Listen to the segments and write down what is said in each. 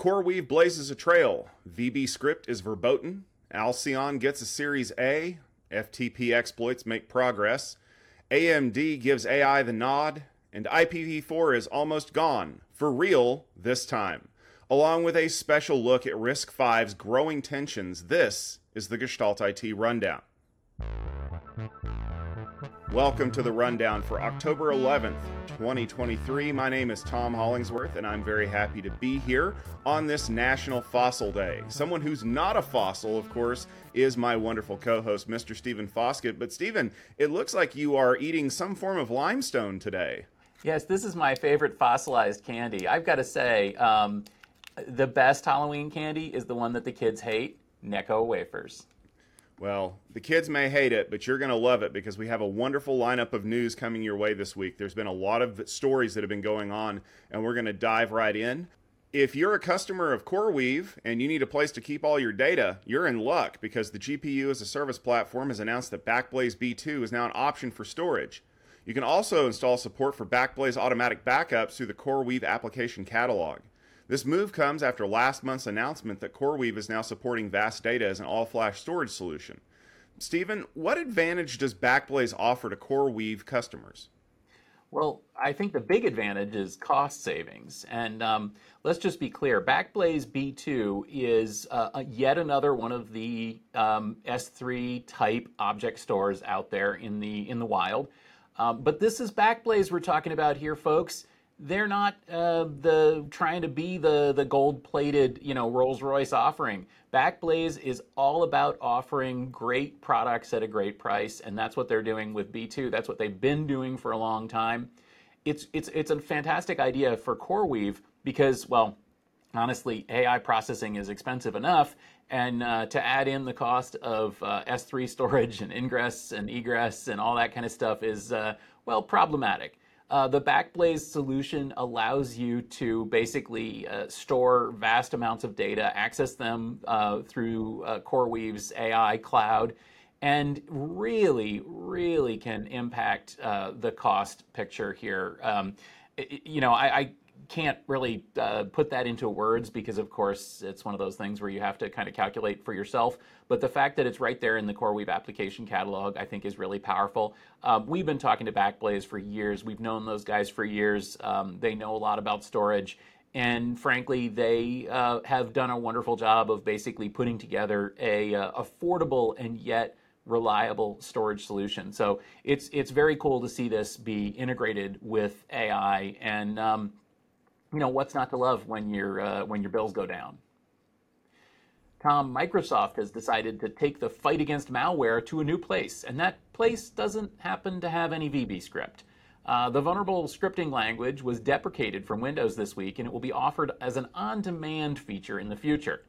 CoreWeave blazes a trail. VB script is verboten. Alcion gets a Series A. FTP exploits make progress. AMD gives AI the nod. And IPv4 is almost gone. For real, this time. Along with a special look at RISC-V's growing tensions, this is the Gestalt IT Rundown. Welcome to the Rundown for October 11th, 2023. My name is Tom Hollingsworth, and I'm very happy to be here on this National Fossil Day. Someone who's not a fossil, of course, is my wonderful co host, Mr. Stephen Foskett. But, Stephen, it looks like you are eating some form of limestone today. Yes, this is my favorite fossilized candy. I've got to say, um, the best Halloween candy is the one that the kids hate Necco wafers. Well, the kids may hate it, but you're going to love it because we have a wonderful lineup of news coming your way this week. There's been a lot of stories that have been going on, and we're going to dive right in. If you're a customer of CoreWeave and you need a place to keep all your data, you're in luck because the GPU as a service platform has announced that Backblaze B2 is now an option for storage. You can also install support for Backblaze automatic backups through the CoreWeave application catalog. This move comes after last month's announcement that CoreWeave is now supporting VAST Data as an all flash storage solution. Stephen, what advantage does Backblaze offer to CoreWeave customers? Well, I think the big advantage is cost savings. And um, let's just be clear Backblaze B2 is uh, yet another one of the um, S3 type object stores out there in the, in the wild. Um, but this is Backblaze we're talking about here, folks they're not uh, the trying to be the the gold plated you know Rolls Royce offering. Backblaze is all about offering great products at a great price, and that's what they're doing with B2. That's what they've been doing for a long time. It's it's it's a fantastic idea for CoreWeave because well, honestly, AI processing is expensive enough, and uh, to add in the cost of uh, S3 storage and ingress and egress and all that kind of stuff is uh, well problematic. Uh, the Backblaze solution allows you to basically uh, store vast amounts of data, access them uh, through uh, CoreWeave's AI cloud, and really, really can impact uh, the cost picture here. Um, you know, I, I can't really uh, put that into words because, of course, it's one of those things where you have to kind of calculate for yourself. But the fact that it's right there in the CoreWeave application catalog, I think, is really powerful. Um, we've been talking to Backblaze for years. We've known those guys for years. Um, they know a lot about storage. And frankly, they uh, have done a wonderful job of basically putting together a uh, affordable and yet reliable storage solution. So it's it's very cool to see this be integrated with AI and um, you know what's not to love when your uh, when your bills go down. Tom, Microsoft has decided to take the fight against malware to a new place, and that place doesn't happen to have any VB script. Uh, the vulnerable scripting language was deprecated from Windows this week, and it will be offered as an on demand feature in the future.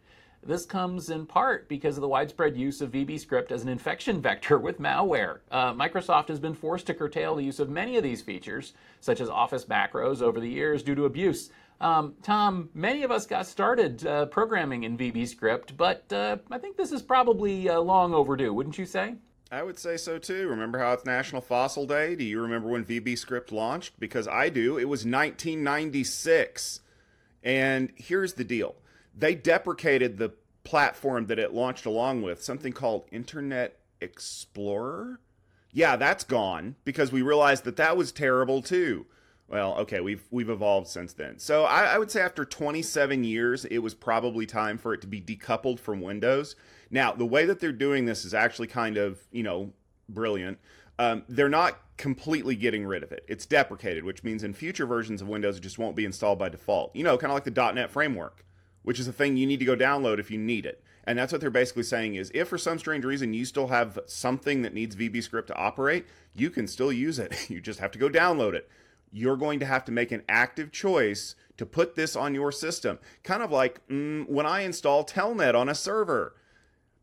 This comes in part because of the widespread use of VBScript as an infection vector with malware. Uh, Microsoft has been forced to curtail the use of many of these features, such as Office macros, over the years due to abuse. Um, Tom, many of us got started uh, programming in VBScript, but uh, I think this is probably uh, long overdue, wouldn't you say? I would say so too. Remember how it's National Fossil Day? Do you remember when VBScript launched? Because I do. It was 1996. And here's the deal they deprecated the platform that it launched along with, something called Internet Explorer. Yeah, that's gone because we realized that that was terrible too. Well, okay, we've we've evolved since then. So I, I, would say after 27 years, it was probably time for it to be decoupled from Windows. Now, the way that they're doing this is actually kind of you know brilliant. Um, they're not completely getting rid of it. It's deprecated, which means in future versions of Windows, it just won't be installed by default. You know, kind of like the .NET framework which is a thing you need to go download if you need it. And that's what they're basically saying is if for some strange reason you still have something that needs VBScript to operate, you can still use it. You just have to go download it. You're going to have to make an active choice to put this on your system. Kind of like mm, when I install Telnet on a server.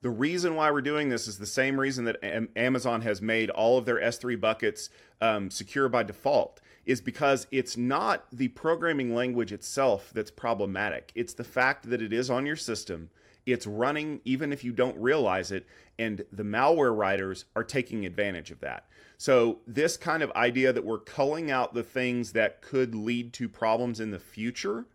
The reason why we're doing this is the same reason that Amazon has made all of their S3 buckets um, secure by default is because it's not the programming language itself that's problematic. It's the fact that it is on your system, it's running even if you don't realize it, and the malware writers are taking advantage of that. So, this kind of idea that we're culling out the things that could lead to problems in the future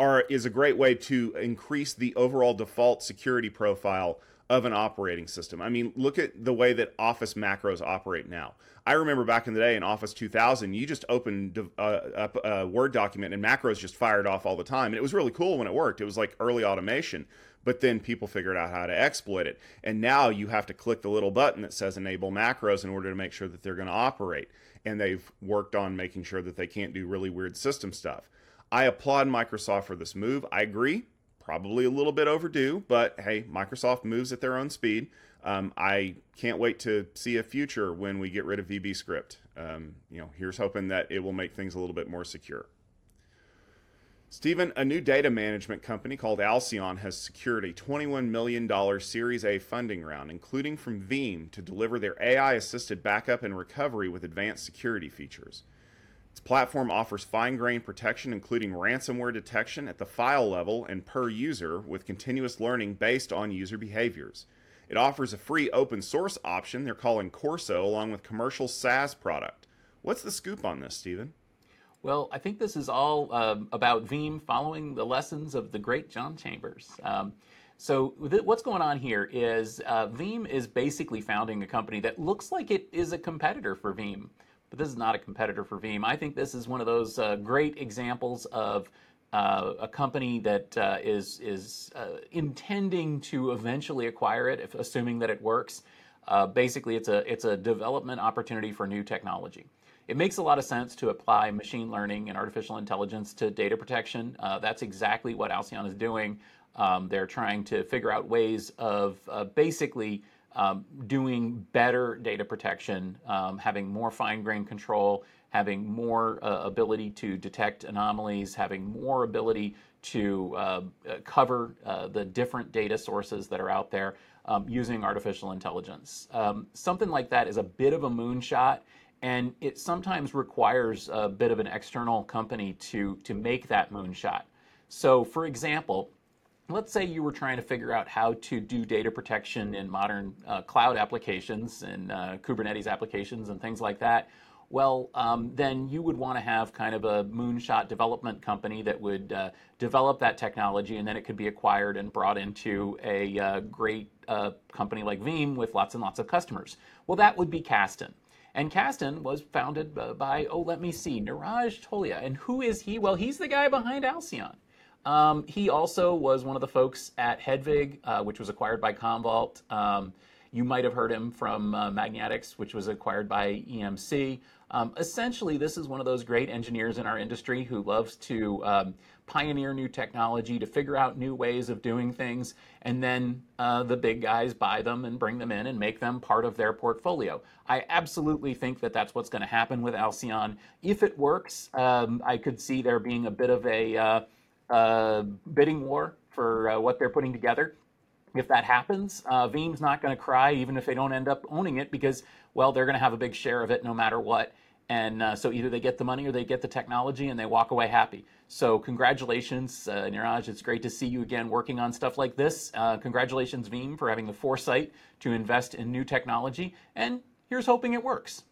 are is a great way to increase the overall default security profile of an operating system. I mean, look at the way that Office macros operate now. I remember back in the day in Office 2000, you just opened a, a, a, Word document and macros just fired off all the time. And it was really cool when it worked. It was like early automation. But then people figured out how to exploit it. And now you have to click the little button that says enable macros in order to make sure that they're going to operate. And they've worked on making sure that they can't do really weird system stuff. I applaud Microsoft for this move. I agree probably a little bit overdue, but hey, Microsoft moves at their own speed. Um, I can't wait to see a future when we get rid of VB script. Um, you know, here's hoping that it will make things a little bit more secure. Stephen, a new data management company called Alcion has secured a $21 million Series A funding round, including from Veeam, to deliver their AI assisted backup and recovery with advanced security features. Platform offers fine grained protection, including ransomware detection at the file level and per user, with continuous learning based on user behaviors. It offers a free open source option they're calling Corso, along with commercial SaaS product. What's the scoop on this, Stephen? Well, I think this is all um, about Veeam following the lessons of the great John Chambers. Um, so th- what's going on here is uh, Veeam is basically founding a company that looks like it is a competitor for Veeam but this is not a competitor for Veeam. I think this is one of those uh, great examples of uh, a company that uh, is is uh, intending to eventually acquire it, if, assuming that it works. Uh, basically, it's a it's a development opportunity for new technology. It makes a lot of sense to apply machine learning and artificial intelligence to data protection. Uh, that's exactly what Alcion is doing. Um, they're trying to figure out ways of basically um, doing better data protection, um, having more fine grained control, having more uh, ability to detect anomalies, having more ability to uh, uh, cover uh, the different data sources that are out there um, using artificial intelligence. Um, something like that is a bit of a moonshot. And it sometimes requires a bit of an external company to, to make that moonshot. So, for example, let's say you were trying to figure out how to do data protection in modern uh, cloud applications and uh, Kubernetes applications and things like that. Well, um, then you would want to have kind of a moonshot development company that would uh, develop that technology and then it could be acquired and brought into a uh, great uh, company like Veeam with lots and lots of customers. Well, that would be Kasten. And Kasten was founded uh, by, oh, let me see, Niraj Tolia. And who is he? Well, he's the guy behind Alcion. Um, he also was one of the folks at Hedvig, uh, which was acquired by Commvault. Um, you might have heard him from uh, Maginatics, which was acquired by EMC. Um, essentially, this is one of those great engineers in our industry who loves to um, pioneer new technology, to figure out new ways of doing things, and then uh, the big guys buy them and bring them in and make them part of their portfolio. I absolutely think that that's what's going to happen with Alcion. If it works, um, I could see there being a bit of a uh, bidding war for uh, what they're putting together. If that happens, uh, Veeam's not going to cry even if they don't end up owning it because, well, they're going to have a big share of it no matter what. And uh, so either they get the money or they get the technology and they walk away happy. So congratulations, uh, Niraj. It's great to see you again working on stuff like this. Uh, congratulations, Veeam, for having the foresight to invest in new technology. And here's hoping it works.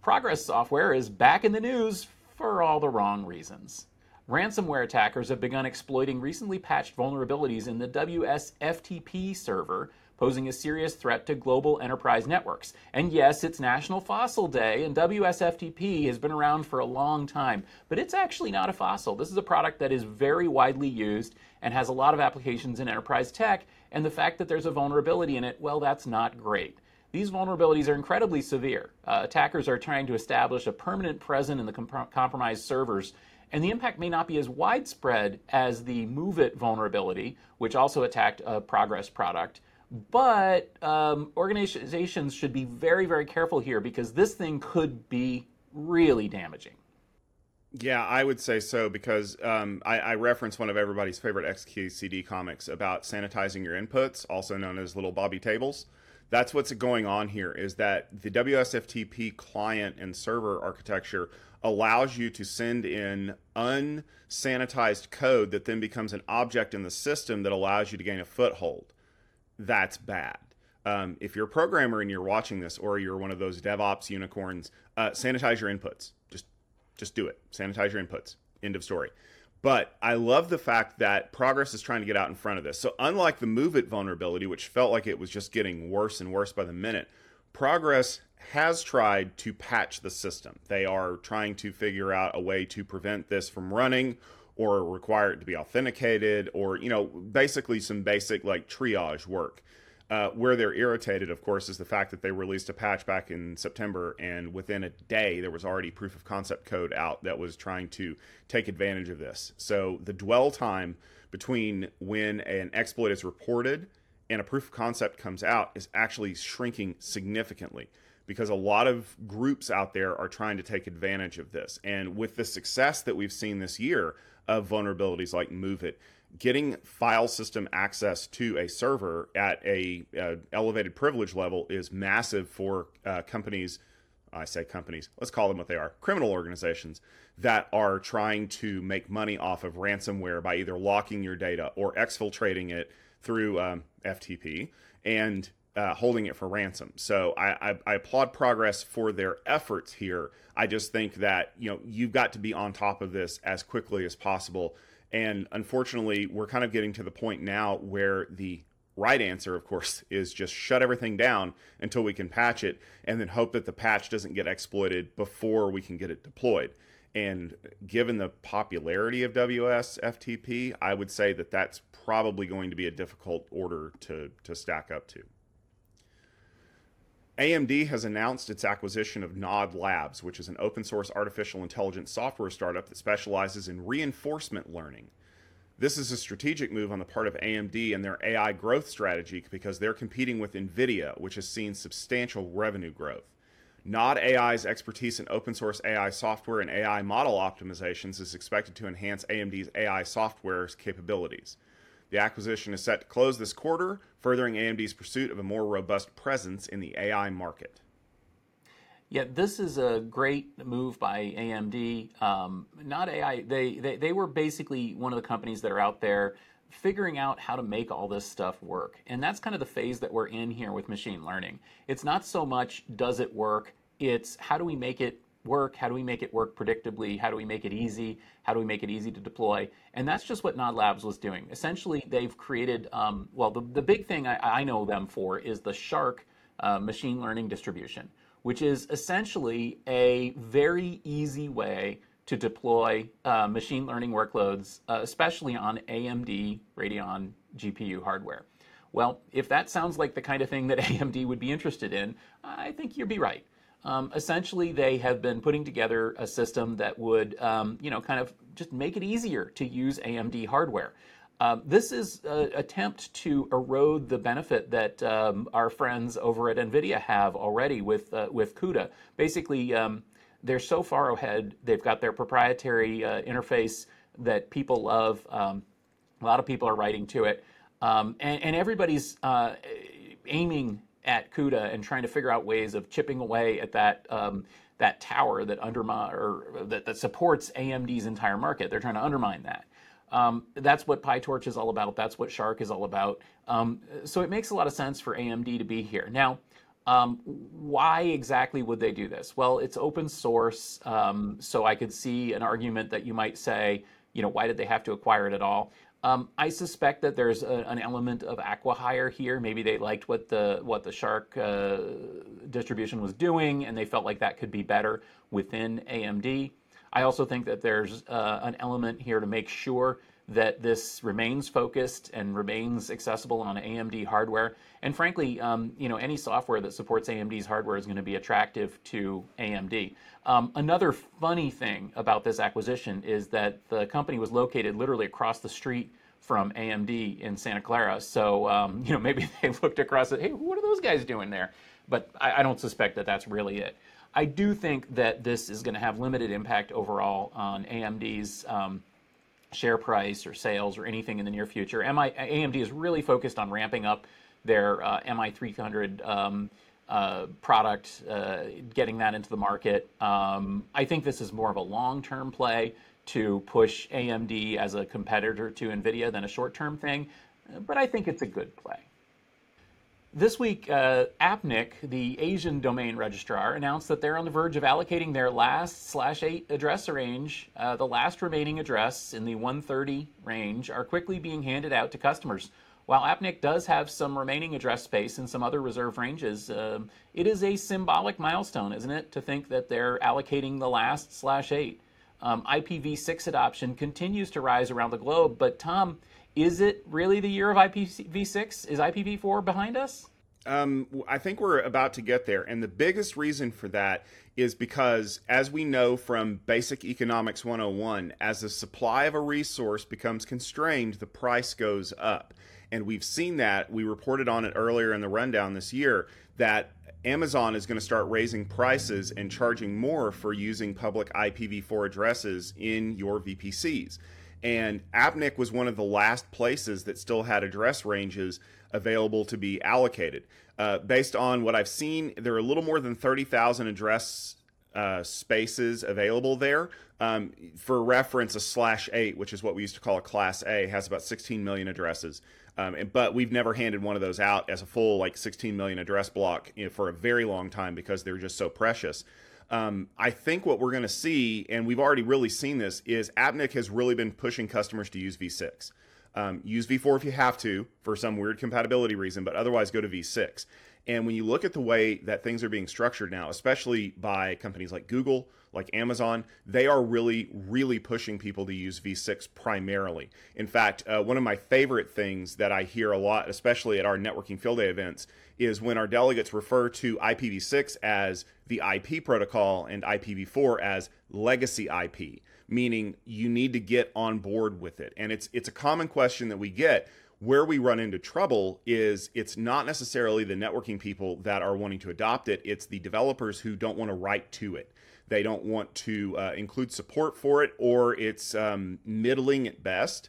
Progress Software is back in the news for all the wrong reasons. Ransomware attackers have begun exploiting recently patched vulnerabilities in the WSFTP server, posing a serious threat to global enterprise networks. And yes, it's National Fossil Day, and WSFTP has been around for a long time, but it's actually not a fossil. This is a product that is very widely used and has a lot of applications in enterprise tech, and the fact that there's a vulnerability in it, well, that's not great. These vulnerabilities are incredibly severe. Uh, attackers are trying to establish a permanent presence in the comp- compromised servers and the impact may not be as widespread as the MOVEit vulnerability, which also attacked a Progress product. But um, organizations should be very, very careful here because this thing could be really damaging. Yeah, I would say so because um, I, I reference one of everybody's favorite XKCD comics about sanitizing your inputs, also known as little Bobby tables. That's what's going on here is that the WSFTP client and server architecture allows you to send in unsanitized code that then becomes an object in the system that allows you to gain a foothold. That's bad. Um, if you're a programmer and you're watching this, or you're one of those DevOps unicorns, uh, sanitize your inputs. Just, just do it. Sanitize your inputs. End of story. But I love the fact that Progress is trying to get out in front of this. So, unlike the MOVEit vulnerability, which felt like it was just getting worse and worse by the minute, Progress has tried to patch the system. They are trying to figure out a way to prevent this from running or require it to be authenticated or, you know, basically some basic like triage work. Uh, where they're irritated, of course, is the fact that they released a patch back in September, and within a day, there was already proof of concept code out that was trying to take advantage of this. So the dwell time between when an exploit is reported and a proof of concept comes out is actually shrinking significantly because a lot of groups out there are trying to take advantage of this. And with the success that we've seen this year of vulnerabilities like MOVEit, getting file system access to a server at a elevated privilege level is massive for uh, companies i say companies let's call them what they are criminal organizations that are trying to make money off of ransomware by either locking your data or exfiltrating it through um, ftp and uh, holding it for ransom. So I, I, I, applaud progress for their efforts here. I just think that you know you've got to be on top of this as quickly as possible and unfortunately, we're kind of getting to the point now where the right answer, of course, is just shut everything down until we can patch it and then hope that the patch doesn't get exploited before we can get it deployed. And given the popularity of WS FTP, I would say that that's probably going to be a difficult order to, to stack up to. AMD has announced its acquisition of Nod Labs, which is an open source artificial intelligence software startup that specializes in reinforcement learning. This is a strategic move on the part of AMD and their AI growth strategy because they're competing with NVIDIA, which has seen substantial revenue growth. Nod AI's expertise in open source AI software and AI model optimizations is expected to enhance AMD's AI software's capabilities. The acquisition is set to close this quarter, furthering AMD's pursuit of a more robust presence in the AI market. Yeah, this is a great move by AMD. Um, Nod AI. They, they they were basically one of the companies that are out there figuring out how to make all this stuff work. And that's kind of the phase that we're in here with machine learning. It's not so much does it work, it's how do we make it work? How do we make it work predictably? How do we make it easy? How do we make it easy to deploy? And that's just what Nod Labs was doing. Essentially, they've created, um, well, the, the big thing I, I, know them for is the Shark uh, machine learning distribution, which is essentially a very easy way to deploy uh, machine learning workloads, uh, especially on AMD Radeon GPU hardware. Well, if that sounds like the kind of thing that AMD would be interested in, I think you'd be right. Um, essentially, they have been putting together a system that would, um, you know, kind of just make it easier to use AMD hardware. Um, this is an attempt to erode the benefit that um, our friends over at NVIDIA have already with uh, with CUDA. Basically, um, they're so far ahead. They've got their proprietary uh, interface that people love. Um, a lot of people are writing to it, and, and, everybody's uh, aiming at CUDA and trying to figure out ways of chipping away at that um, that tower that undermine or that, that supports AMD's entire market. They're trying to undermine that. Um, that's what PyTorch is all about. That's what Shark is all about. Um, so it makes a lot of sense for AMD to be here. Now, um, why exactly would they do this? Well, it's open source, um, so I could see an argument that you might say, you know, why did they have to acquire it at all? Um, I suspect that there's a, an element of acquihire here. Maybe they liked what the what the Shark uh, distribution was doing, and they felt like that could be better within AMD. I also think that there's uh, an element here to make sure that this remains focused and remains accessible on AMD hardware. And frankly, um, you know, any software that supports AMD's hardware is going to be attractive to AMD. Um, another funny thing about this acquisition is that the company was located literally across the street from AMD in Santa Clara. So, um, you know, maybe they looked across it, hey, what are those guys doing there? But I, I don't suspect that that's really it. I do think that this is going to have limited impact overall on AMD's um, share price or sales or anything in the near future. MI, AMD is really focused on ramping up their uh, MI300 um, uh, product, uh, getting that into the market. Um, I think this is more of a long-term play to push AMD as a competitor to NVIDIA than a short-term thing, but I think it's a good play. This week, uh, APNIC, the Asian domain registrar, announced that they're on the verge of allocating their last slash eight address range. Uh, the last remaining address in the 130 range are quickly being handed out to customers. While APNIC does have some remaining address space in some other reserve ranges, uh, it is a symbolic milestone, isn't it, to think that they're allocating the last slash eight. Um, IPv6 adoption continues to rise around the globe, but Tom, is it really the year of IPv6? Is IPv4 behind us? Um, I think we're about to get there. And the biggest reason for that is because, as we know from Basic Economics 101, as the supply of a resource becomes constrained, the price goes up. And we've seen that. We reported on it earlier in the rundown this year that Amazon is going to start raising prices and charging more for using public IPv4 addresses in your VPCs. And APNIC was one of the last places that still had address ranges available to be allocated. Uh, based on what I've seen, there are a little more than 30,000 address uh, spaces available there. Um, for reference, a slash eight, which is what we used to call a class A, has about 16 million addresses. Um, and, but we've never handed one of those out as a full like 16 million address block you know, for a very long time because they're just so precious. Um, I think what we're going to see, and we've already really seen this, is APNIC has really been pushing customers to use V6. Um, use V4 if you have to for some weird compatibility reason, but otherwise go to V6. And when you look at the way that things are being structured now, especially by companies like Google, like Amazon, they are really, really pushing people to use V6 primarily. In fact, uh, one of my favorite things that I hear a lot, especially at our networking field day events, is when our delegates refer to IPv6 as the IP protocol and IPv4 as legacy IP, meaning you need to get on board with it. And it's it's a common question that we get where we run into trouble is it's not necessarily the networking people that are wanting to adopt it, it's the developers who don't want to write to it. They don't want to uh, include support for it, or it's um, middling at best.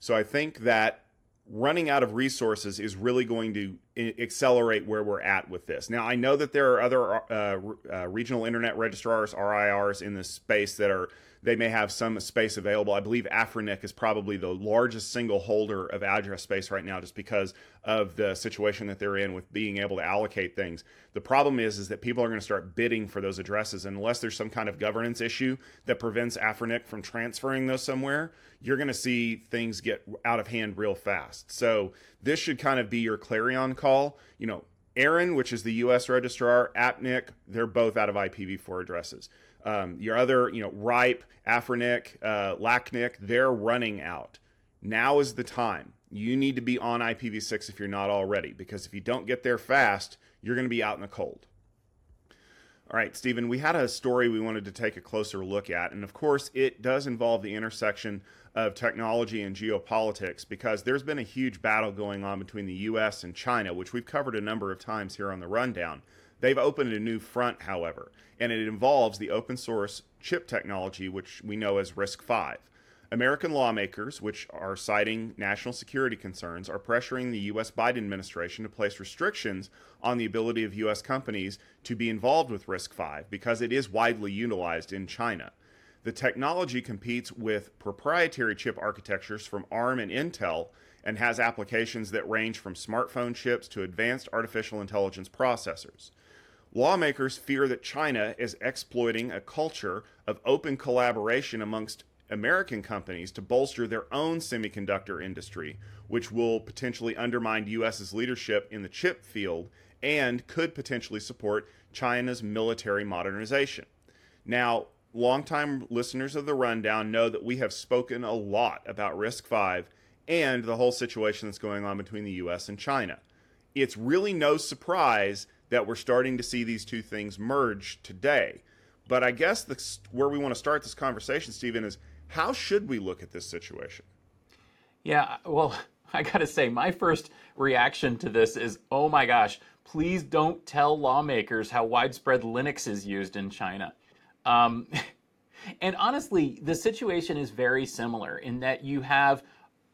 So I think that running out of resources is really going to accelerate where we're at with this. Now, I know that there are other uh, uh, regional internet registrars, RIRs, in this space that are they may have some space available. I believe Afrinic is probably the largest single holder of address space right now, just because of the situation that they're in with being able to allocate things. The problem is, is that people are going to start bidding for those addresses, and unless there's some kind of governance issue that prevents Afrinic from transferring those somewhere. You're going to see things get out of hand real fast. So this should kind of be your clarion call. You know, ARIN, which is the U.S. registrar, APNIC, they're both out of IPv4 addresses. Um, your other, you know, Ripe, Afrinic, uh, LACNIC, they're running out. Now is the time. You need to be on IPv6 if you're not already, because if you don't get there fast, you're going to be out in the cold. All right, Stephen, we had a story we wanted to take a closer look at. And of course, it does involve the intersection of technology and geopolitics because there's been a huge battle going on between the US and China, which we've covered a number of times here on the rundown. They've opened a new front, however, and it involves the open source chip technology, which we know as RISC-V. American lawmakers, which are citing national security concerns, are pressuring the U.S. Biden administration to place restrictions on the ability of U.S. companies to be involved with RISC-V because it is widely utilized in China. The technology competes with proprietary chip architectures from ARM and Intel and has applications that range from smartphone chips to advanced artificial intelligence processors. Lawmakers fear that China is exploiting a culture of open collaboration amongst American companies to bolster their own semiconductor industry, which will potentially undermine U.S.'s leadership in the chip field and could potentially support China's military modernization. Now, longtime listeners of the Rundown know that we have spoken a lot about RISC-V and the whole situation that's going on between the U.S. and China. It's really no surprise that we're starting to see these two things merge today. But I guess the, where we want to start this conversation, Stephen, is how should we look at this situation? Yeah, well, I got to say, my first reaction to this is oh my gosh, please don't tell lawmakers how widespread Linux is used in China. Um, and honestly, the situation is very similar in that you have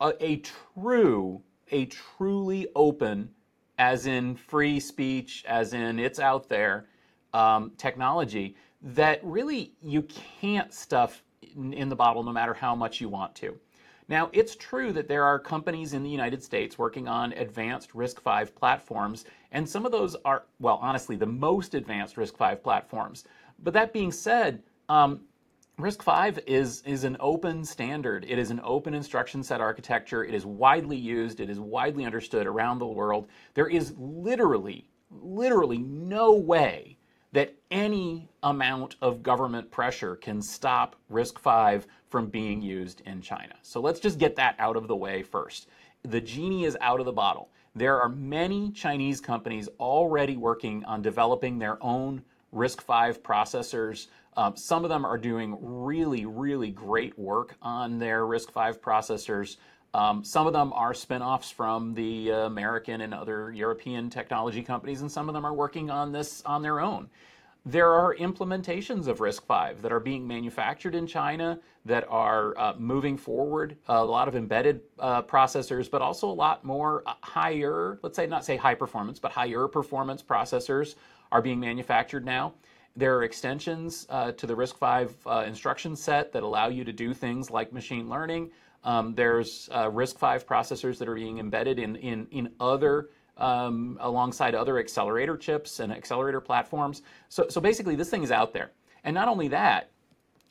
a, a true, a truly open as in free speech, as in it's out there, um, technology that really you can't stuff in, the bottle no matter how much you want to. Now, it's true that there are companies in the United States working on advanced RISC-V platforms, and some of those are, well, honestly, the most advanced RISC-V platforms. But that being said, um, RISC-V is, is an open standard. It is an open instruction set architecture. It is widely used. It is widely understood around the world. There is literally, literally no way that any amount of government pressure can stop RISC-V from being used in China. So let's just get that out of the way first. The genie is out of the bottle. There are many Chinese companies already working on developing their own RISC-V processors. Um, some of them are doing really, really great work on their RISC-V processors. Um, some of them are spinoffs from the uh, American and other European technology companies, and some of them are working on this on their own. There are implementations of RISC-V that are being manufactured in China that are uh, moving forward. A lot of embedded uh, processors, but also a lot more uh, higher, let's say not say high performance, but higher performance processors are being manufactured now. There are extensions uh, to the RISC-V uh, instruction set that allow you to do things like machine learning. Um, there's uh, RISC-V processors that are being embedded in, in, in other um, alongside other accelerator chips and accelerator platforms. So, so basically, this thing is out there. And not only that,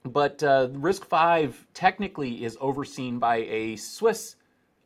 but uh, RISC-V technically is overseen by a Swiss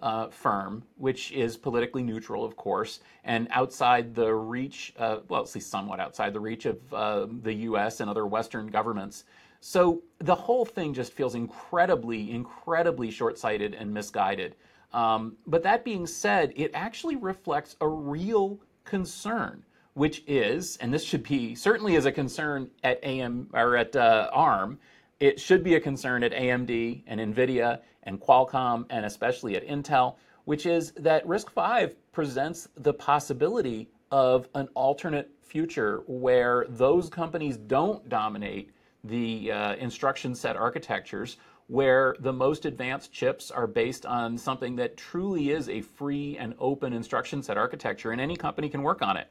uh, firm, which is politically neutral, of course, and outside the reach, uh, well, at least somewhat outside the reach of uh, the US and other Western governments. So the whole thing just feels incredibly, incredibly short sighted and misguided. Um, but that being said, it actually reflects a real concern, which is, and this should be certainly as a concern at AM or at uh, ARM, it should be a concern at AMD and NVIDIA and Qualcomm and especially at Intel, which is that RISC-V presents the possibility of an alternate future where those companies don't dominate the uh, instruction set architectures where the most advanced chips are based on something that truly is a free and open instruction set architecture, and any company can work on it.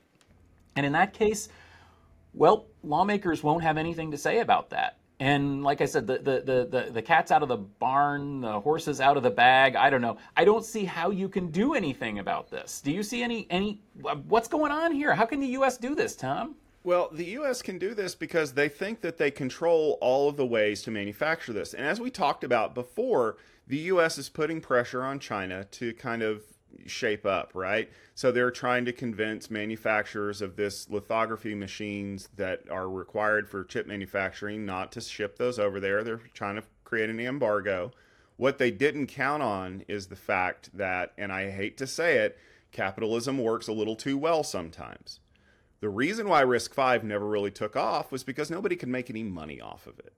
And in that case, well, lawmakers won't have anything to say about that. And like I said, the, the, the, the, the cat's out of the barn, the horse is out of the bag. I don't know. I don't see how you can do anything about this. Do you see any, any, what's going on here? How can the U.S. do this, Tom? Well, the U.S. can do this because they think that they control all of the ways to manufacture this. And as we talked about before, the U.S. is putting pressure on China to kind of shape up, right? So they're trying to convince manufacturers of this lithography machines that are required for chip manufacturing not to ship those over there. They're trying to create an embargo. What they didn't count on is the fact that, and I hate to say it, capitalism works a little too well sometimes. The reason why RISC-V never really took off was because nobody could make any money off of it.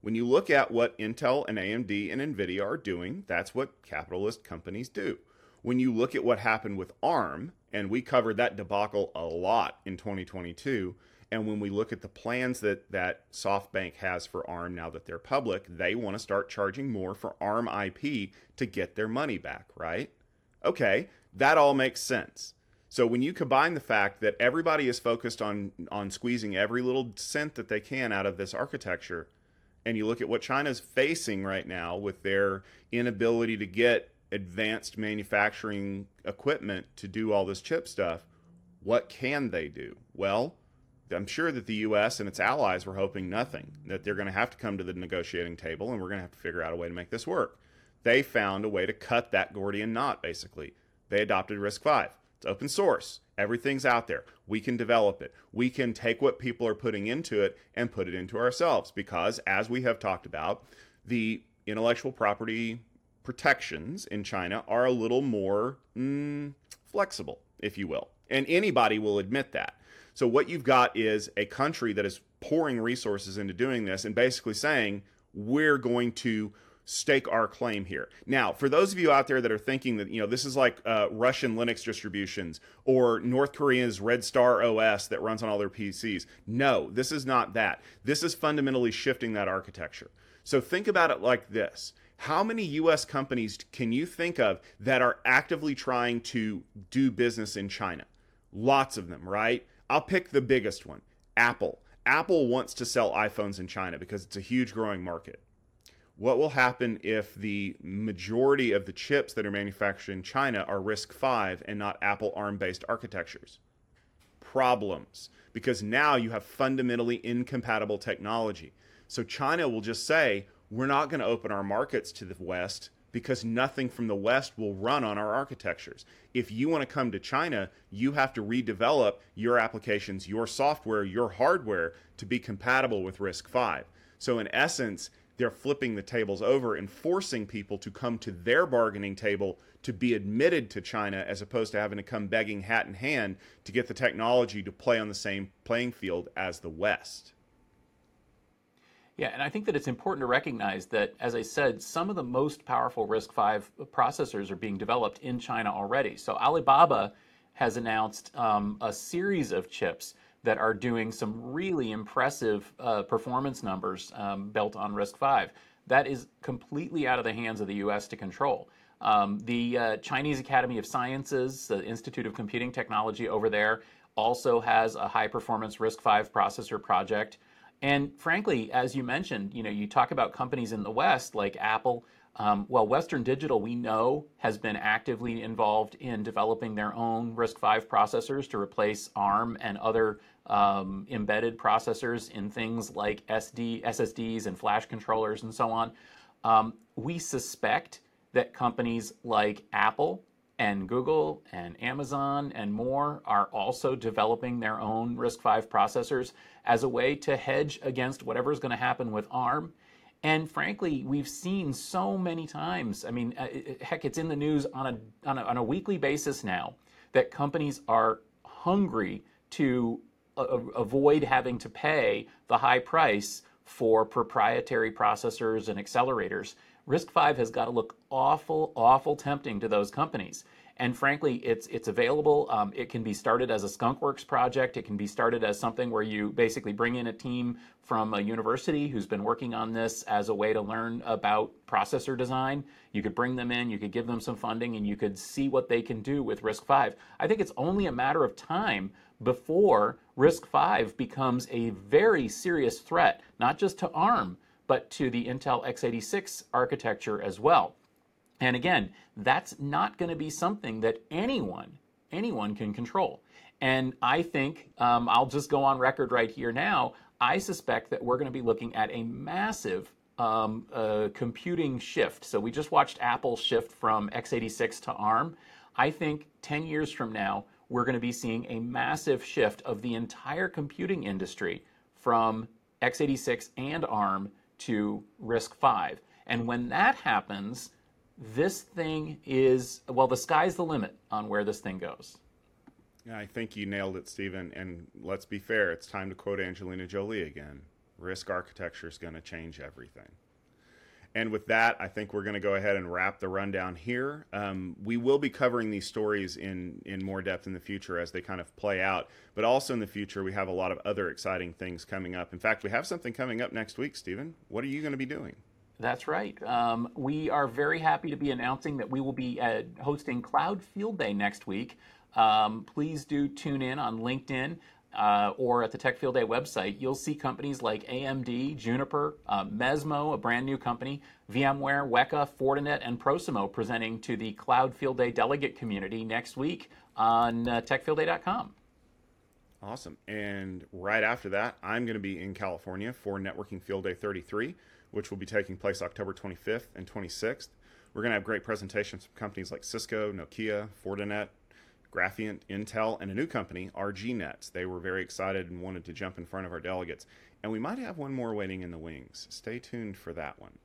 When you look at what Intel and AMD and Nvidia are doing, that's what capitalist companies do. When you look at what happened with ARM, and we covered that debacle a lot in 2022, and when we look at the plans that, that SoftBank has for ARM now that they're public, they want to start charging more for ARM IP to get their money back, right? Okay, that all makes sense. So when you combine the fact that everybody is focused on on squeezing every little cent that they can out of this architecture, and you look at what China's facing right now with their inability to get advanced manufacturing equipment to do all this chip stuff, what can they do? Well, I'm sure that the US and its allies were hoping nothing, that they're going to have to come to the negotiating table and we're going to have to figure out a way to make this work. They found a way to cut that Gordian knot, basically. They adopted RISC-V. It's open source. Everything's out there. We can develop it. We can take what people are putting into it and put it into ourselves because, as we have talked about, the intellectual property protections in China are a little more mm, flexible, if you will. And anybody will admit that. So, what you've got is a country that is pouring resources into doing this and basically saying, we're going to stake our claim here. Now, for those of you out there that are thinking that, you know, this is like uh, Russian Linux distributions or North Korea's Red Star OS that runs on all their PCs, no, this is not that. This is fundamentally shifting that architecture. So think about it like this. How many US companies can you think of that are actively trying to do business in China? Lots of them, right? I'll pick the biggest one Apple. Apple wants to sell iPhones in China because it's a huge growing market What will happen if the majority of the chips that are manufactured in China are RISC V and not Apple ARM based architectures? Problems, because now you have fundamentally incompatible technology. So China will just say, we're not going to open our markets to the West because nothing from the West will run on our architectures. If you want to come to China, you have to redevelop your applications, your software, your hardware to be compatible with RISC V. So, in essence, they're flipping the tables over and forcing people to come to their bargaining table to be admitted to China as opposed to having to come begging hat in hand to get the technology to play on the same playing field as the West. Yeah, and I think that it's important to recognize that, as I said, some of the most powerful RISC V processors are being developed in China already. So Alibaba has announced um, a series of chips that are doing some really impressive uh, performance numbers um, built on RISC V. That is completely out of the hands of the U.S. to control. Um, the uh, Chinese Academy of Sciences, the Institute of Computing Technology over there, also has a high performance RISC V processor project. And frankly, as you mentioned, you know, you talk about companies in the West like Apple. Um, well, Western Digital, we know, has been actively involved in developing their own RISC-V processors to replace ARM and other um, embedded processors in things like SD, SSDs and flash controllers and so on. Um, we suspect that companies like Apple and Google and Amazon and more are also developing their own RISC-V processors as a way to hedge against whatever is going to happen with ARM. And frankly, we've seen so many times. I mean, uh, heck, it's in the news on a, on a, on a weekly basis now that companies are hungry to uh, avoid having to pay the high price for proprietary processors and accelerators RISC-V has got to look awful, awful tempting to those companies. And frankly, it's it's available. Um, it can be started as a skunkworks project. It can be started as something where you basically bring in a team from a university who's been working on this as a way to learn about processor design. You could bring them in, you could give them some funding, and you could see what they can do with RISC-V. I think it's only a matter of time before RISC-V becomes a very serious threat, not just to ARM, but to the Intel x86 architecture as well. And again, that's not going to be something that anyone, anyone can control. And I think, um, I'll just go on record right here now, I suspect that we're going to be looking at a massive um, uh, computing shift. So we just watched Apple shift from x86 to ARM. I think 10 years from now, we're going to be seeing a massive shift of the entire computing industry from x86 and ARM to RISC V. And when that happens, this thing is, well, the sky's the limit on where this thing goes. Yeah, I think you nailed it, Stephen. And let's be fair, it's time to quote Angelina Jolie again. RISC architecture is going to change everything. And with that, I think we're going to go ahead and wrap the rundown here. Um, we will be covering these stories in, in more depth in the future as they kind of play out. But also in the future, we have a lot of other exciting things coming up. In fact, we have something coming up next week, Stephen. What are you going to be doing? That's right. Um, we are very happy to be announcing that we will be uh, hosting Cloud Field Day next week. Um, please do tune in on LinkedIn uh, or at the Tech Field Day website, you'll see companies like AMD, Juniper, uh, Mezmo, a brand new company, VMware, Weka, Fortinet, and Prosimo presenting to the Cloud Field Day delegate community next week on uh, techfieldday.com. Awesome. And right after that, I'm going to be in California for Networking Field Day 33, which will be taking place October 25th and 26th. We're going to have great presentations from companies like Cisco, Nokia, Fortinet, Graphiant, Intel, and a new company, RGNet. They were very excited and wanted to jump in front of our delegates. And we might have one more waiting in the wings. Stay tuned for that one.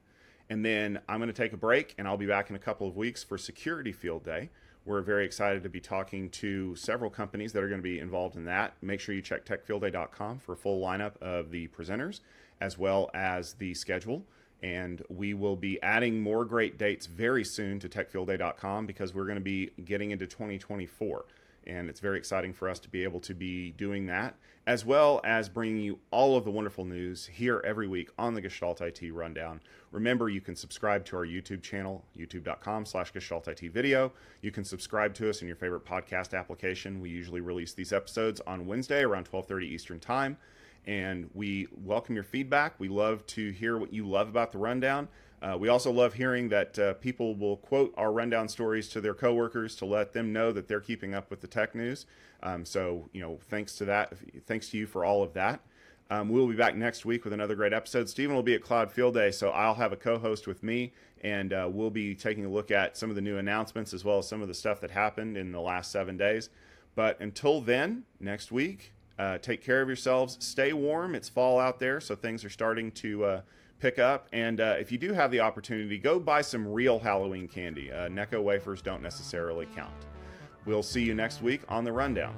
And then I'm going to take a break and I'll be back in a couple of weeks for Security Field Day. We're very excited to be talking to several companies that are going to be involved in that. Make sure you check techfieldday.com for a full lineup of the presenters as well as the schedule and we will be adding more great dates very soon to techfieldday.com because we're going to be getting into 2024 and it's very exciting for us to be able to be doing that as well as bringing you all of the wonderful news here every week on the gestalt it rundown remember you can subscribe to our youtube channel youtube.com slash gestalt it video you can subscribe to us in your favorite podcast application we usually release these episodes on wednesday around 12.30 eastern time and we welcome your feedback. We love to hear what you love about the rundown. Uh, we also love hearing that uh, people will quote our rundown stories to their coworkers to let them know that they're keeping up with the tech news. Um, so, you know, thanks to that, thanks to you for all of that. Um, we'll be back next week with another great episode. Stephen will be at Cloud Field Day, so I'll have a co-host with me, and uh, we'll be taking a look at some of the new announcements as well as some of the stuff that happened in the last seven days. But until then, next week, uh, take care of yourselves. Stay warm. It's fall out there, so things are starting to uh, pick up. And uh, if you do have the opportunity, go buy some real Halloween candy. Uh, Necco wafers don't necessarily count. We'll see you next week on the Rundown.